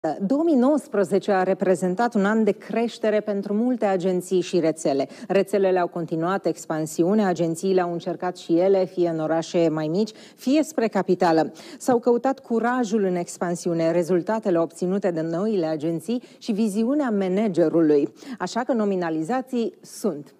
2019 a reprezentat un an de creștere pentru multe agenții și rețele. Rețelele au continuat expansiune, agențiile au încercat și ele, fie în orașe mai mici, fie spre capitală. S-au căutat curajul în expansiune, rezultatele obținute de noile agenții și viziunea managerului. Așa că nominalizații sunt.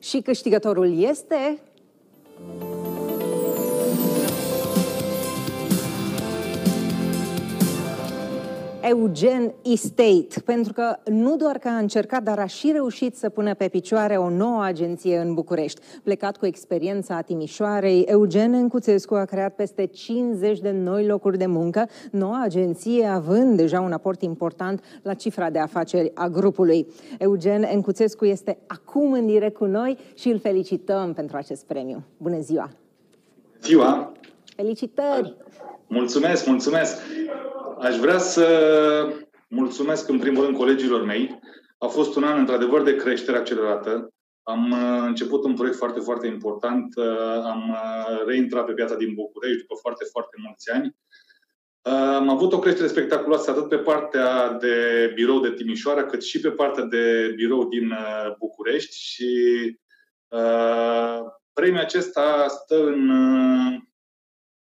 Și câștigătorul este Eugen Estate, pentru că nu doar că a încercat, dar a și reușit să pună pe picioare o nouă agenție în București. Plecat cu experiența a Timișoarei, Eugen Încuțescu a creat peste 50 de noi locuri de muncă, noua agenție având deja un aport important la cifra de afaceri a grupului. Eugen Încuțescu este acum în direct cu noi și îl felicităm pentru acest premiu. Bună ziua! Ziua! Felicitări! Mulțumesc, mulțumesc! Aș vrea să mulțumesc în primul rând colegilor mei. A fost un an într-adevăr de creștere accelerată. Am uh, început un proiect foarte, foarte important. Uh, am uh, reintrat pe piața din București după foarte, foarte mulți ani. Am avut o creștere spectaculoasă atât pe partea de birou de Timișoara, cât și pe partea de birou din București și premiul acesta stă în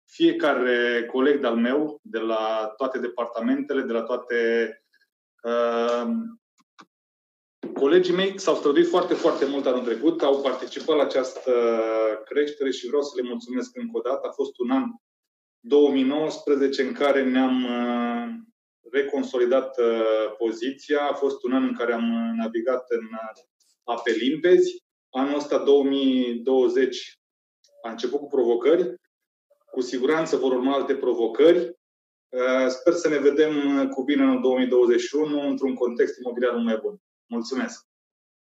fiecare coleg de-al meu, de la toate departamentele, de la toate uh, colegii mei s-au străduit foarte, foarte mult anul trecut, au participat la această creștere și vreau să le mulțumesc încă o dată. A fost un an 2019 în care ne-am uh, reconsolidat uh, poziția. A fost un an în care am navigat în uh, ape limpezi. Anul ăsta, 2020, a început cu provocări cu siguranță vor urma alte provocări. Uh, sper să ne vedem cu bine în 2021 într-un context imobiliar mai bun. Mulțumesc!